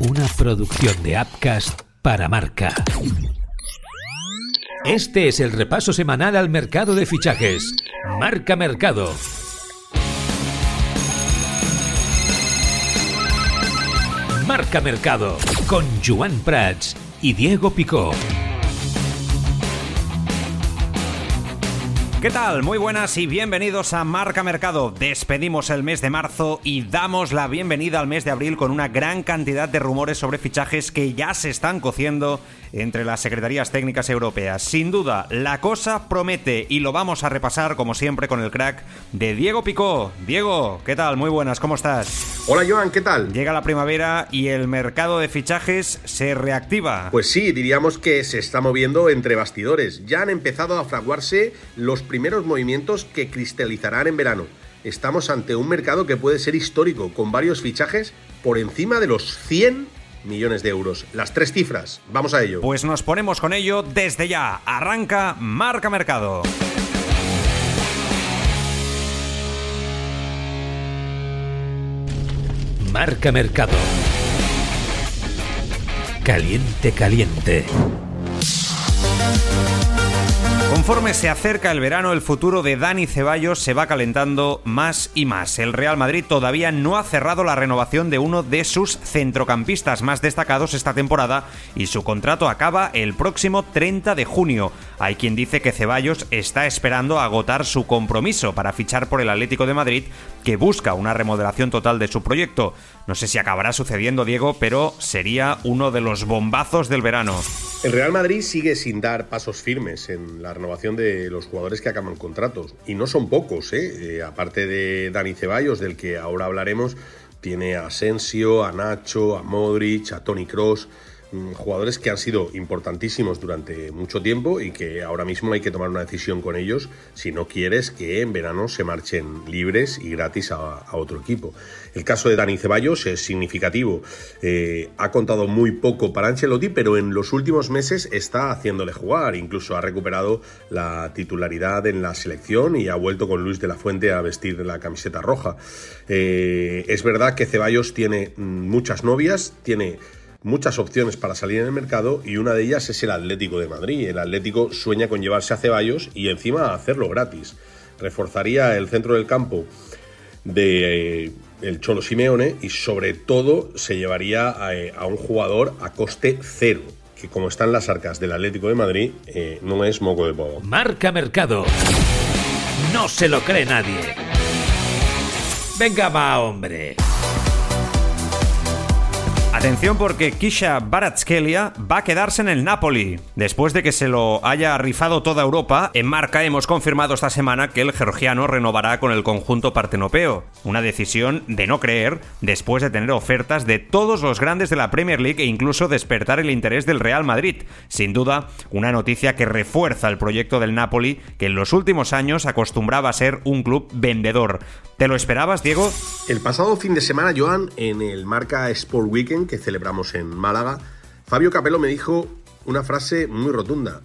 Una producción de Upcast para marca. Este es el repaso semanal al mercado de fichajes. Marca Mercado. Marca Mercado con Joan Prats y Diego Picó. ¿Qué tal? Muy buenas y bienvenidos a Marca Mercado. Despedimos el mes de marzo y damos la bienvenida al mes de abril con una gran cantidad de rumores sobre fichajes que ya se están cociendo entre las secretarías técnicas europeas. Sin duda, la cosa promete y lo vamos a repasar como siempre con el crack de Diego Picó. Diego, ¿qué tal? Muy buenas, ¿cómo estás? Hola Joan, ¿qué tal? Llega la primavera y el mercado de fichajes se reactiva. Pues sí, diríamos que se está moviendo entre bastidores. Ya han empezado a fraguarse los primeros movimientos que cristalizarán en verano. Estamos ante un mercado que puede ser histórico, con varios fichajes por encima de los 100 millones de euros. Las tres cifras, vamos a ello. Pues nos ponemos con ello desde ya. Arranca Marca Mercado. Marca Mercado. Caliente, caliente. Conforme se acerca el verano, el futuro de Dani Ceballos se va calentando más y más. El Real Madrid todavía no ha cerrado la renovación de uno de sus centrocampistas más destacados esta temporada y su contrato acaba el próximo 30 de junio. Hay quien dice que Ceballos está esperando agotar su compromiso para fichar por el Atlético de Madrid, que busca una remodelación total de su proyecto. No sé si acabará sucediendo, Diego, pero sería uno de los bombazos del verano. El Real Madrid sigue sin dar pasos firmes en la renovación de los jugadores que acaban contratos. Y no son pocos, ¿eh? Eh, aparte de Dani Ceballos, del que ahora hablaremos, tiene a Asensio, a Nacho, a Modric, a Tony Cross. Mm, jugadores que han sido importantísimos durante mucho tiempo y que ahora mismo hay que tomar una decisión con ellos si no quieres que en verano se marchen libres y gratis a, otro equipo. El caso de Dani Ceballos es significativo. Eh, ha contado muy poco para Ancelotti, pero en los últimos meses está haciéndole jugar. Incluso ha recuperado la titularidad en la selección y ha vuelto con Luis de la Fuente a vestir la camiseta roja. Eh, es verdad que Ceballos tiene mm, muchas novias, tiene muchas opciones para salir en el mercado y una de ellas es el Atlético de Madrid. El Atlético sueña con llevarse a Ceballos y encima hacerlo gratis. Reforzaría el centro del campo de eh, el Cholo Simeone y sobre todo se llevaría eh, a, un jugador a coste cero que como están las arcas del Atlético de Madrid eh, no es moco de pavo. Marca Mercado. No se lo cree nadie. Venga va, hombre. Atención porque Kisha Baratskelia va a quedarse en el Napoli. Después de que se lo haya rifado toda Europa, en marca hemos confirmado esta semana que el georgiano renovará con el conjunto partenopeo. Una decisión de no creer después de tener ofertas de todos los grandes de la Premier League e incluso despertar el interés del Real Madrid. Sin duda, una noticia que refuerza el proyecto del Napoli, que en los últimos años acostumbraba a ser un club vendedor. ¿Te lo esperabas, Diego? El pasado fin de semana, Joan, en el Marca Sport Weekend que celebramos en Málaga, Fabio Capello me dijo una frase muy rotunda.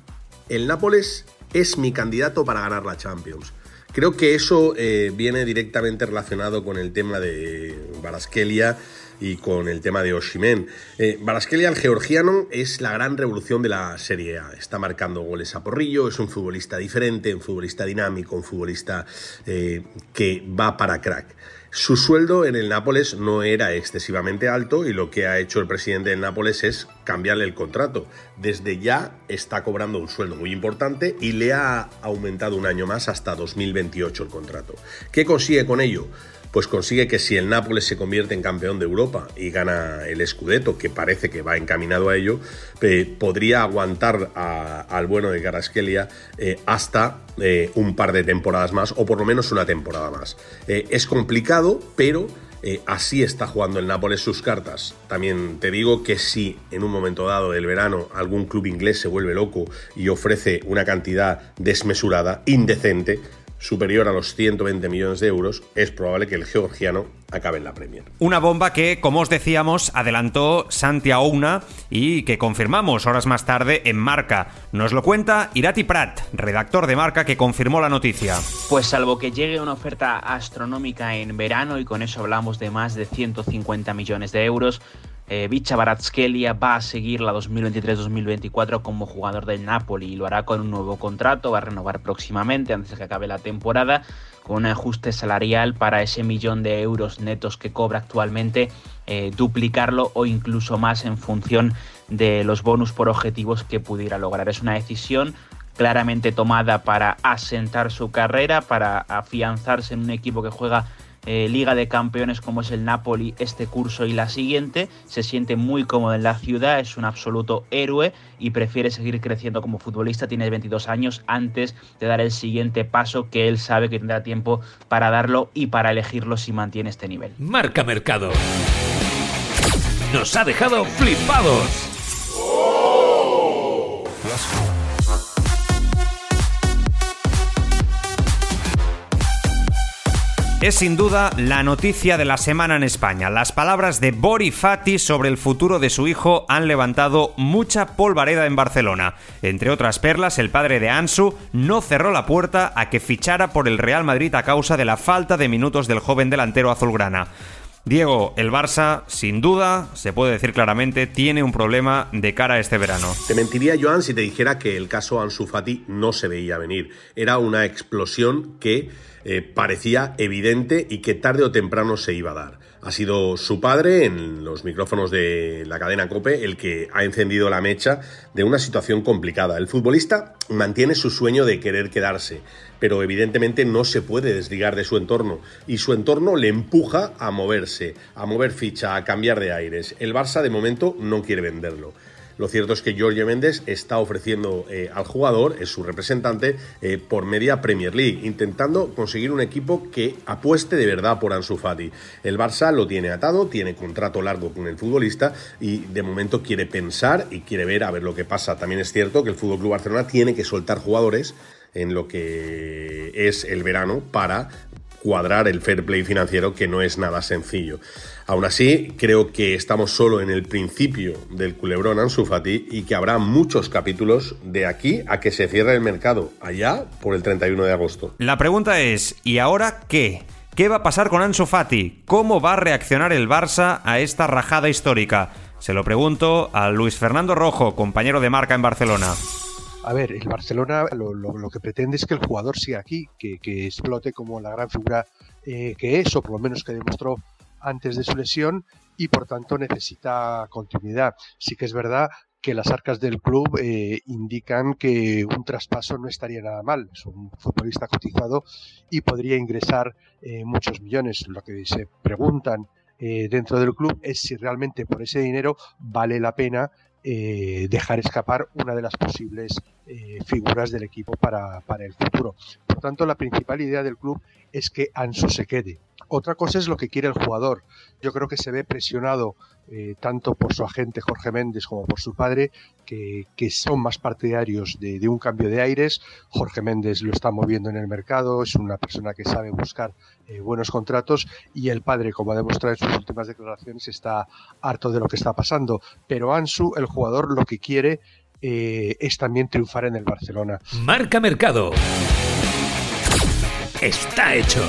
El Nápoles es mi candidato para ganar la Champions. Creo que eso eh, viene directamente relacionado con el tema de Baraskelia y con el tema de Oshimen. Eh, Baraskelia, el georgiano, es la gran revolución de la Serie A. Está marcando goles a porrillo, es un futbolista diferente, un futbolista dinámico, un futbolista eh, que va para crack. Su sueldo en el Nápoles no era excesivamente alto y lo que ha hecho el presidente del Nápoles es cambiarle el contrato. Desde ya está cobrando un sueldo muy importante y le ha aumentado un año más hasta 2028 el contrato. ¿Qué consigue con ello? Pues consigue que si el Nápoles se convierte en campeón de Europa y gana el Scudetto, que parece que va encaminado a ello, eh, podría aguantar al bueno de Garaskelia eh, hasta eh, un par de temporadas más, o por lo menos una temporada más. es complicado, pero así está jugando el Nápoles sus cartas. También te digo que si en un momento dado del verano algún club inglés se vuelve loco y ofrece una cantidad desmesurada, indecente, superior a los 120 millones de euros, es probable que el georgiano acabe en la Premier. Una bomba que, como os decíamos, adelantó Santi Aouna y que confirmamos horas más tarde en Marca. Nos lo cuenta Irati Prat, redactor de Marca, que confirmó la noticia. Pues salvo que llegue una oferta astronómica en verano, y con eso hablamos de más de 150 millones de euros, eh, Vicha Baratskelia va a seguir la 2023-2024 como jugador del Napoli y lo hará con un nuevo contrato, va a renovar próximamente antes de que acabe la temporada con un ajuste salarial para ese millón de euros netos que cobra actualmente, eh, duplicarlo o incluso más en función de los bonus por objetivos que pudiera lograr. Es una decisión claramente tomada para asentar su carrera, para afianzarse en un equipo que juega eh, Liga de Campeones como es el Napoli este curso y la siguiente. Se siente muy cómodo en la ciudad, es un absoluto héroe y prefiere seguir creciendo como futbolista. Tiene 22 años antes de dar el siguiente paso que él sabe que tendrá tiempo para darlo y para elegirlo si mantiene este nivel. Marca Mercado. Nos ha dejado flipados. Es sin duda la noticia de la semana en España. Las palabras de Bori Fati sobre el futuro de su hijo han levantado mucha polvareda en Barcelona. Entre otras perlas, el padre de Ansu no cerró la puerta a que fichara por el Real Madrid a causa de la falta de minutos del joven delantero azulgrana. Diego, el Barça, sin duda, se puede decir claramente, tiene un problema de cara a este verano. Te mentiría, Joan, si te dijera que el caso Ansu Fati no se veía venir. Era una explosión que eh, parecía evidente y que tarde o temprano se iba a dar. Ha sido su padre, en los micrófonos de la cadena Cope, el que ha encendido la mecha de una situación complicada. El futbolista mantiene su sueño de querer quedarse, pero evidentemente no se puede desligar de su entorno y su entorno le empuja a moverse, a mover ficha, a cambiar de aires. El Barça de momento no quiere venderlo. Lo cierto es que Jorge Méndez está ofreciendo eh, al jugador, es su representante, eh, por media Premier League, intentando conseguir un equipo que apueste de verdad por Ansu Fati. El Barça lo tiene atado, tiene contrato largo con el futbolista y de momento quiere pensar y quiere ver a ver lo que pasa. También es cierto que el Fútbol Club Barcelona tiene que soltar jugadores en lo que es el verano para cuadrar el fair play financiero que no es nada sencillo. Aún así, creo que estamos solo en el principio del culebrón Ansu Fati y que habrá muchos capítulos de aquí a que se cierre el mercado, allá por el 31 de agosto. La pregunta es, ¿y ahora qué? ¿Qué va a pasar con Ansu Fati? ¿Cómo va a reaccionar el Barça a esta rajada histórica? Se lo pregunto a Luis Fernando Rojo, compañero de marca en Barcelona. A ver, el Barcelona lo, que pretende es que el jugador siga aquí, que, explote como la gran figura eh, que es, o por lo menos que demostró antes de su lesión y por tanto necesita continuidad. Sí que es verdad que las arcas del club eh, indican que un traspaso no estaría nada mal. Es un futbolista cotizado y podría ingresar eh, muchos millones. Lo que se preguntan eh, dentro del club es si realmente por ese dinero vale la pena dejar escapar una de las posibles figuras del equipo para, para el futuro. Por tanto, la principal idea del club es que Ansu se quede. Otra cosa es lo que quiere el jugador. Yo creo que se ve presionado eh, tanto por su agente Jorge Méndez como por su padre, que, son más partidarios de, un cambio de aires. Jorge Méndez lo está moviendo en el mercado, es una persona que sabe buscar eh, buenos contratos y el padre, como ha demostrado en sus últimas declaraciones, está harto de lo que está pasando. Pero Ansu, el jugador, lo que quiere eh, es también triunfar en el Barcelona. Marca Mercado. Está hecho.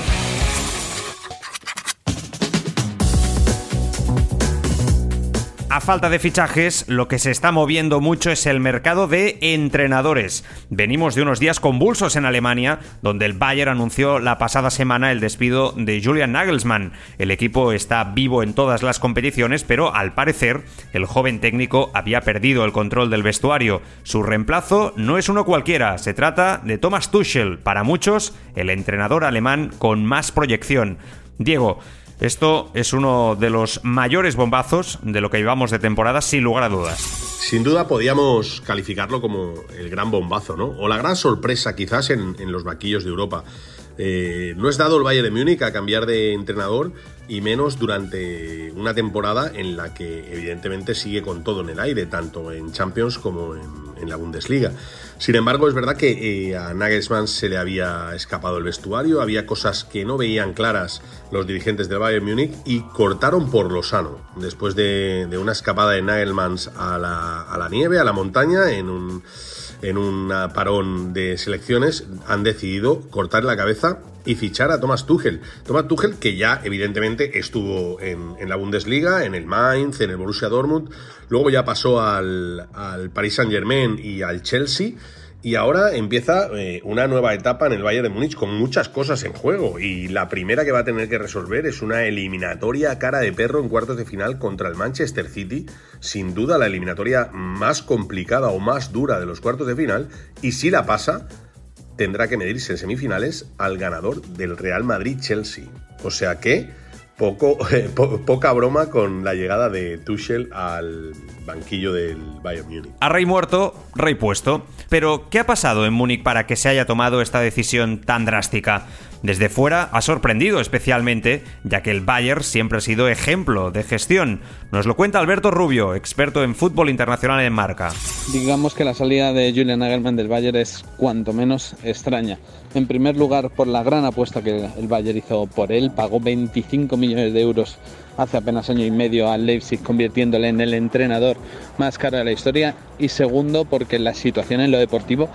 A falta de fichajes, lo que se está moviendo mucho es el mercado de entrenadores. Venimos de unos días convulsos en Alemania, donde el Bayern anunció la pasada semana el despido de Julian Nagelsmann. El equipo está vivo en todas las competiciones, pero al parecer el joven técnico había perdido el control del vestuario. Su reemplazo no es uno cualquiera, se trata de Thomas Tuchel, para muchos el entrenador alemán con más proyección. Diego, esto es uno de los mayores bombazos de lo que llevamos de temporada, sin lugar a dudas. Sin duda podíamos calificarlo como el gran bombazo, ¿no? O la gran sorpresa quizás en, los vaquillos de Europa. Eh, no es dado el Bayern de Múnich a cambiar de entrenador y menos durante una temporada en la que evidentemente sigue con todo en el aire, tanto en Champions como en, la Bundesliga. Sin embargo, es verdad que eh, a Nagelsmann se le había escapado el vestuario, había cosas que no veían claras los dirigentes del Bayern Múnich y cortaron por lo sano. Después de, una escapada de Nagelsmann a la, a la nieve, a la montaña, en un en un parón de selecciones, han decidido cortar la cabeza y fichar a Thomas Tuchel. Thomas Tuchel que ya evidentemente estuvo en, la Bundesliga, en el Mainz, en el Borussia Dortmund, luego ya pasó al, Paris Saint Germain y al Chelsea y ahora empieza eh, una nueva etapa en el Bayern de Múnich con muchas cosas en juego. Y la primera que va a tener que resolver es una eliminatoria cara de perro en cuartos de final contra el Manchester City. Sin duda la eliminatoria más complicada o más dura de los cuartos de final. Y si la pasa, tendrá que medirse en semifinales al ganador del Real Madrid-Chelsea. O sea que poco, poca broma con la llegada de Tuchel al banquillo del Bayern Múnich. A rey muerto, rey puesto. Pero, ¿qué ha pasado en Múnich para que se haya tomado esta decisión tan drástica? Desde fuera ha sorprendido especialmente, ya que el Bayern siempre ha sido ejemplo de gestión. Nos lo cuenta Alberto Rubio, experto en fútbol internacional en marca. Digamos que la salida de Julian Nagelsmann del Bayern es cuanto menos extraña. En primer lugar, por la gran apuesta que el Bayern hizo por él, pagó 25 millones de euros hace apenas año y medio al Leipzig, convirtiéndole en el entrenador más caro de la historia. Y segundo, porque la situación en lo deportivo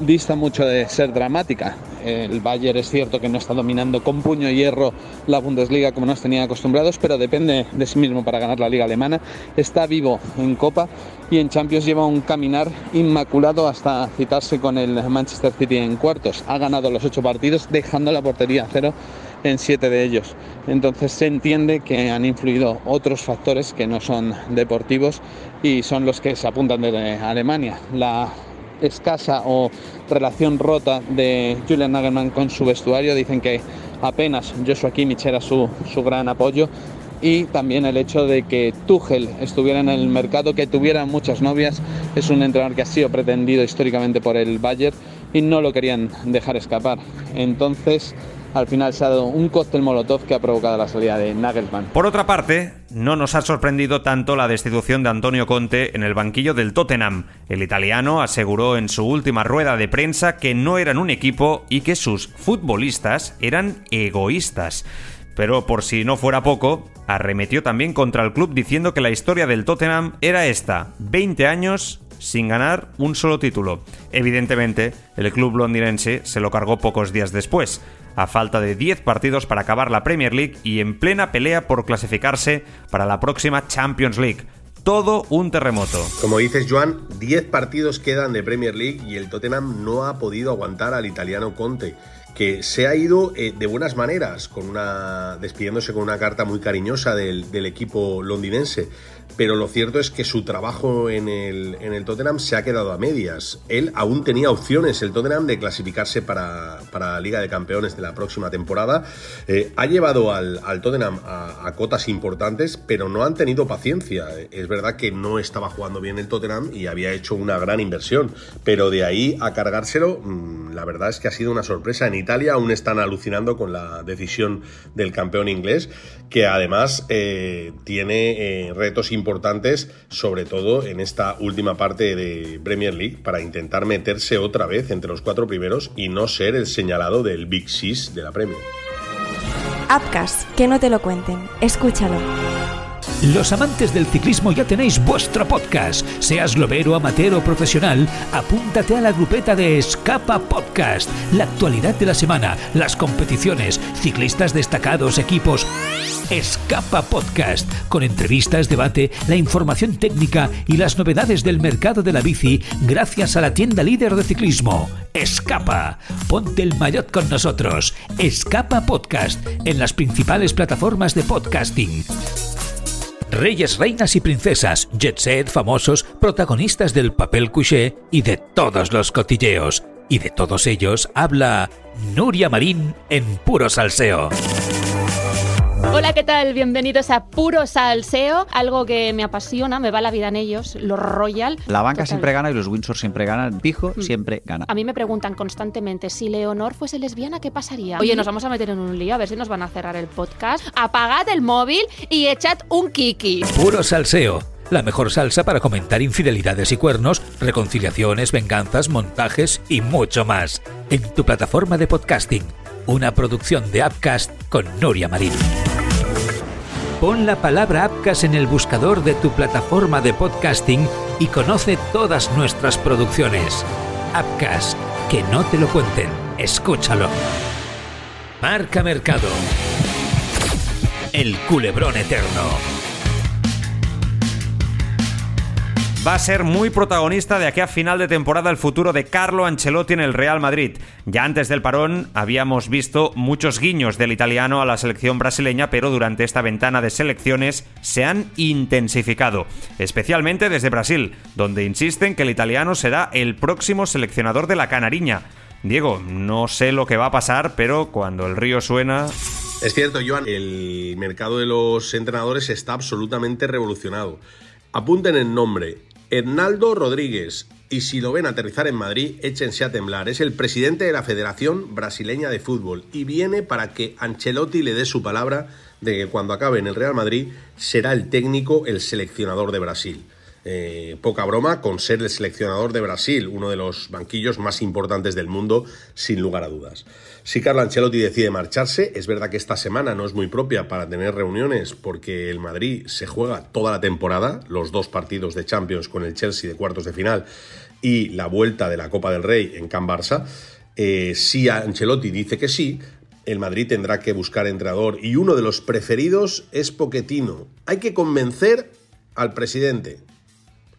dista mucho de ser dramática. El Bayern es cierto que no está dominando con puño y hierro la Bundesliga como nos tenía acostumbrados, pero depende de sí mismo para ganar la liga alemana. Está vivo en Copa y en Champions lleva un caminar inmaculado hasta citarse con el Manchester City en cuartos. Ha ganado los ocho partidos dejando la portería a cero en siete de ellos. Entonces se entiende que han influido otros factores que no son deportivos y son los que se apuntan desde Alemania. La escasa o relación rota de Julian Nagelman con su vestuario. Dicen que apenas Joshua Kimmich era su, su gran apoyo y también el hecho de que Tuchel estuviera en el mercado, que tuviera muchas novias, es un entrenador que ha sido pretendido históricamente por el Bayern y no lo querían dejar escapar. Entonces, al final se ha dado un cóctel molotov que ha provocado la salida de Nagelsmann. Por otra parte, no nos ha sorprendido tanto la destitución de Antonio Conte en el banquillo del Tottenham. El italiano aseguró en su última rueda de prensa que no eran un equipo y que sus futbolistas eran egoístas. Pero por si no fuera poco, arremetió también contra el club diciendo que la historia del Tottenham era esta, 20 años sin ganar un solo título. Evidentemente, el club londinense se lo cargó pocos días después a falta de 10 partidos para acabar la Premier League y en plena pelea por clasificarse para la próxima Champions League. Todo un terremoto. Como dices, Joan, 10 partidos quedan de Premier League y el Tottenham no ha podido aguantar al italiano Conte que se ha ido eh, de buenas maneras, con una, despidiéndose con una carta muy cariñosa del, del, equipo londinense pero lo cierto es que su trabajo en el, en el Tottenham se ha quedado a medias. Él aún tenía opciones, el Tottenham, de clasificarse para, la Liga de Campeones de la próxima temporada. Eh, ha llevado al, Tottenham a, cotas importantes, pero no han tenido paciencia. Es verdad que no estaba jugando bien el Tottenham y había hecho una gran inversión, pero de ahí a cargárselo, mm, la verdad es que ha sido una sorpresa. En Italia aún están alucinando con la decisión del campeón inglés, que además eh, tiene eh, retos importantes importantes, sobre todo en esta última parte de Premier League, para intentar meterse otra vez entre los cuatro primeros y no ser el señalado del Big Six de la Premier. Upcast, que no te lo cuenten, escúchalo. Los amantes del ciclismo ya tenéis vuestro podcast. Seas globero, amateur o profesional, apúntate a la grupeta de Escapa Podcast. La actualidad de la semana, las competiciones, ciclistas destacados, equipos. Escapa Podcast, con entrevistas, debate, la información técnica y las novedades del mercado de la bici gracias a la tienda líder de ciclismo. Escapa. Ponte el maillot con nosotros. Escapa Podcast en las principales plataformas de podcasting. Reyes, reinas y princesas, jet set, famosos, protagonistas del papel couché y de todos los cotilleos. Y de todos ellos habla Nuria Marín en puro salseo. Hola, ¿qué tal? Bienvenidos a Puro Salseo, algo que me apasiona, me va la vida en ellos, los Royal. La banca siempre gana y los Windsor siempre ganan, Pijo mm. siempre gana. A mí me preguntan constantemente, si Leonor fuese lesbiana, ¿qué pasaría? Oye, nos vamos a meter en un lío, a ver si nos van a cerrar el podcast. Apagad el móvil y echad un kiki. Puro Salseo la mejor salsa para comentar infidelidades y cuernos, reconciliaciones, venganzas, montajes y mucho más. En tu plataforma de podcasting, una producción de Upcast con Nuria Marín. Pon la palabra Apcas en el buscador de tu plataforma de podcasting y conoce todas nuestras producciones. Apcas, que no te lo cuenten, escúchalo. Marca Mercado. El culebrón eterno. Va a ser muy protagonista de aquí a final de temporada el futuro de Carlo Ancelotti en el Real Madrid. Ya antes del parón habíamos visto muchos guiños del italiano a la selección brasileña, pero durante esta ventana de selecciones se han intensificado, especialmente desde Brasil, donde insisten que el italiano será el próximo seleccionador de la Canariña. Diego, no sé lo que va a pasar, pero cuando el río suena... Es cierto, Joan, el mercado de los entrenadores está absolutamente revolucionado. Apunten el nombre, Hernaldo Rodríguez, y si lo ven aterrizar en Madrid, échense a temblar. Es el presidente de la Federación Brasileña de Fútbol y viene para que Ancelotti le dé su palabra de que cuando acabe en el Real Madrid será el técnico, el seleccionador de Brasil. Eh, poca broma con ser el seleccionador de Brasil, uno de los banquillos más importantes del mundo, sin lugar a dudas. Si Carlo Ancelotti decide marcharse, es verdad que esta semana no es muy propia para tener reuniones porque el Madrid se juega toda la temporada, los dos partidos de Champions con el Chelsea de cuartos de final y la vuelta de la Copa del Rey en Can Barça. Eh, si Ancelotti dice que sí, el Madrid tendrá que buscar entrenador y uno de los preferidos es Poquetino. Hay que convencer al presidente,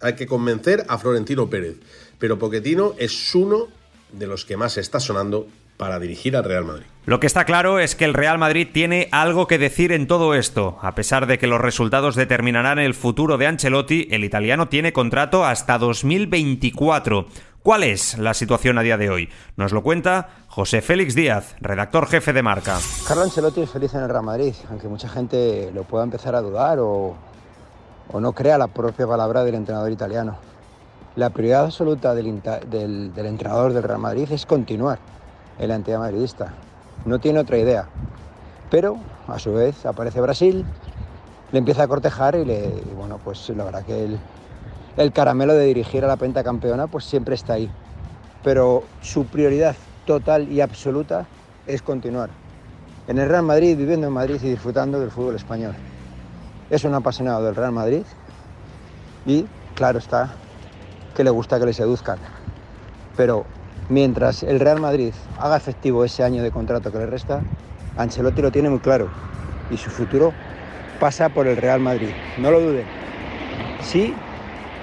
hay que convencer a Florentino Pérez. Pero Poquetino es uno de los que más está sonando para dirigir al Real Madrid. Lo que está claro es que el Real Madrid tiene algo que decir en todo esto. A pesar de que los resultados determinarán el futuro de Ancelotti, el italiano tiene contrato hasta 2024. ¿Cuál es la situación a día de hoy? Nos lo cuenta José Félix Díaz, redactor jefe de marca. Carlo Ancelotti es feliz en el Real Madrid, aunque mucha gente lo pueda empezar a dudar o, o no crea la propia palabra del entrenador italiano. La prioridad absoluta del, entrenador del Real Madrid es continuar en la entidad madridista. No tiene otra idea. Pero, a su vez, aparece Brasil, le empieza a cortejar y, le, y bueno, pues la verdad que el, el caramelo de dirigir a la pentacampeona pues siempre está ahí. Pero su prioridad total y absoluta es continuar en el Real Madrid, viviendo en Madrid y disfrutando del fútbol español es un apasionado del Real Madrid y claro está que le gusta que le seduzcan. Pero mientras el Real Madrid haga efectivo ese año de contrato que le resta, Ancelotti lo tiene muy claro y su futuro pasa por el Real Madrid. No lo duden. Sí,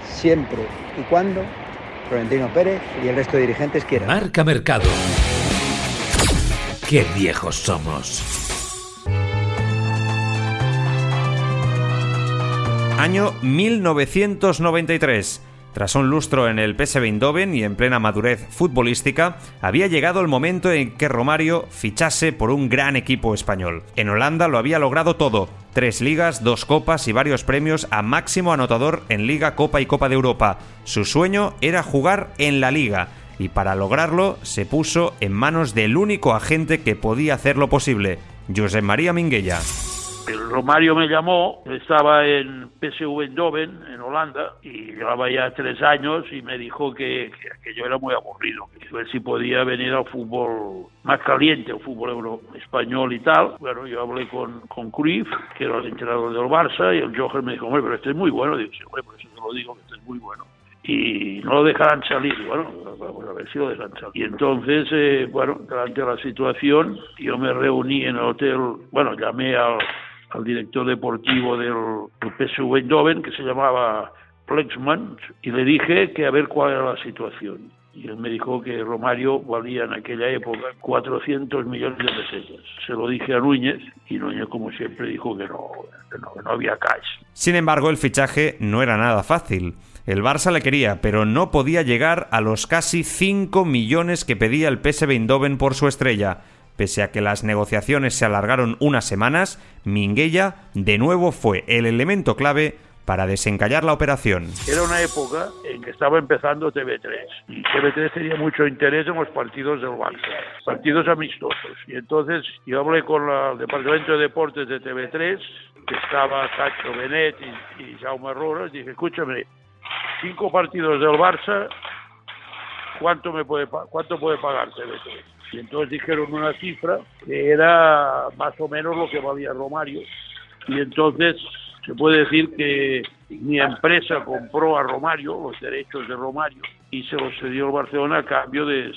siempre y cuando Florentino Pérez y el resto de dirigentes quieran. Marca Mercado. Qué viejos somos. Año 1993. Tras un lustro en el PSV Eindhoven y en plena madurez futbolística, había llegado el momento en que Romario fichase por un gran equipo español. En Holanda lo había logrado todo: tres ligas, dos copas y varios premios a máximo anotador en Liga, Copa y Copa de Europa. Su sueño era jugar en la Liga y para lograrlo se puso en manos del único agente que podía hacerlo posible, José María Minguella. El Romario me llamó, estaba en PSV Eindhoven, en Holanda, y llevaba ya tres años y me dijo que, que, yo era muy aburrido, que ver si podía venir al fútbol más caliente, al fútbol euro español y tal. Bueno, yo hablé con, con Cruyff, que era el entrenador del Barça, y el Joker me dijo, hombre, pero este es muy bueno. Digo, sí, hombre, por eso te lo digo, que este es muy bueno y no lo dejarán salir. Bueno, vamos a ver si lo dejan salir. Y entonces, eh, bueno, de la situación, yo me reuní en el hotel, bueno, llamé al, al director deportivo del, del PSV Eindhoven, que se llamaba Plexman, y le dije que a ver cuál era la situación. Y él me dijo que Romario valía en aquella época 400 millones de pesetas. Se lo dije a Núñez y Núñez, como siempre, dijo que no, que no, que no había cash. Sin embargo, el fichaje no era nada fácil. El Barça le quería, pero no podía llegar a los casi 5 millones que pedía el PSV Eindhoven por su estrella. Pese a que las negociaciones se alargaron unas semanas, Minguella de nuevo fue el elemento clave para desencallar la operación. Era una época en que estaba empezando TV3 y TV3 tenía mucho interés en los partidos del Barça, partidos amistosos. Y entonces yo hablé con la, el Departamento de Deportes de TV3, que estaba Sacho Benet y, y Jaume Roras, dije, escúchame, cinco partidos del Barça, ¿cuánto, me puede, cuánto puede pagar TV3? Y entonces dijeron una cifra que era más o menos lo que valía Romario. Y entonces se puede decir que mi empresa compró a Romario, los derechos de Romario, y se los cedió el Barcelona a cambio de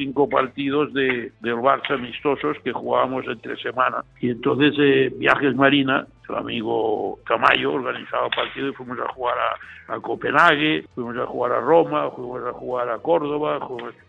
cinco partidos de, del Barça amistosos que jugábamos entre semana. Y entonces eh, Viajes Marina, el amigo Camayo, organizaba el partido y fuimos a jugar a, a, Copenhague, fuimos a jugar a Roma, fuimos a jugar a Córdoba,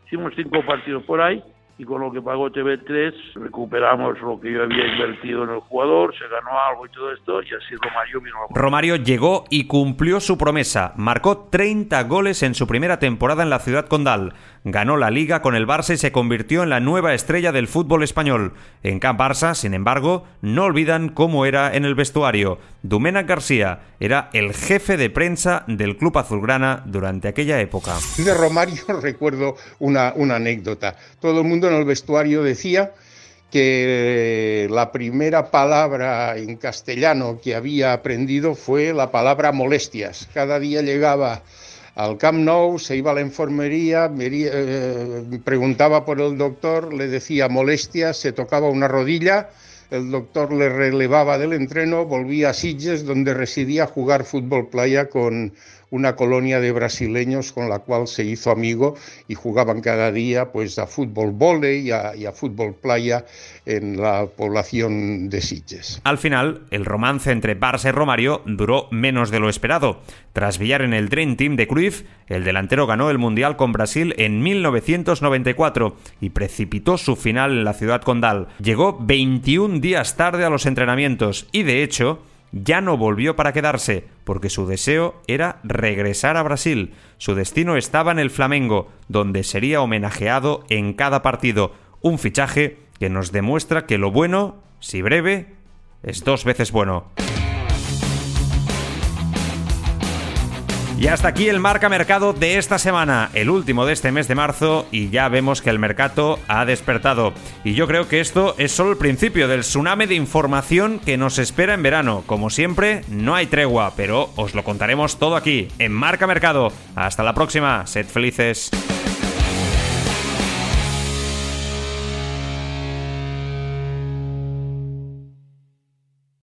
hicimos cinco partidos por ahí y con lo que pagó TV3 recuperamos lo que yo había invertido en el jugador, se ganó algo y todo esto, y así Romario vino a... Romario llegó y cumplió su promesa, marcó 30 goles en su primera temporada en la ciudad condal, ganó la liga con el Barça y se convirtió en la nueva estrella del fútbol español. En Camp Barça, sin embargo, no olvidan cómo era en el vestuario. Domènec García era el jefe de prensa del club azulgrana durante aquella época. De Romario recuerdo una, una anécdota. Todo el mundo en el vestuario decía que la primera palabra en castellano que había aprendido fue la palabra molestias. Cada día llegaba al Camp Nou, se iba a la enfermería, me, eh, preguntaba por el doctor, le decía molestias, se tocaba una rodilla, el doctor le relevaba del entreno, volvía a Sitges, donde residía a jugar fútbol playa con una colonia de brasileños con la cual se hizo amigo y jugaban cada día pues a fútbol a, y a fútbol playa en la población de Sitges. Al final, el romance entre Barça y Romario duró menos de lo esperado. Tras billar en el Dream Team de Cruyff, el delantero ganó el Mundial con Brasil en 1994 y precipitó su final en la ciudad condal. Llegó 21 días tarde a los entrenamientos y de hecho ya no volvió para quedarse, porque su deseo era regresar a Brasil. Su destino estaba en el Flamengo, donde sería homenajeado en cada partido. Un fichaje que nos demuestra que lo bueno, si breve, es dos veces bueno. Y hasta aquí el marca mercado de esta semana, el último de este mes de marzo, y ya vemos que el mercado ha despertado. Y yo creo que esto es solo el principio del tsunami de información que nos espera en verano. Como siempre, no hay tregua, pero os lo contaremos todo aquí, en Marca Mercado. Hasta la próxima, sed felices.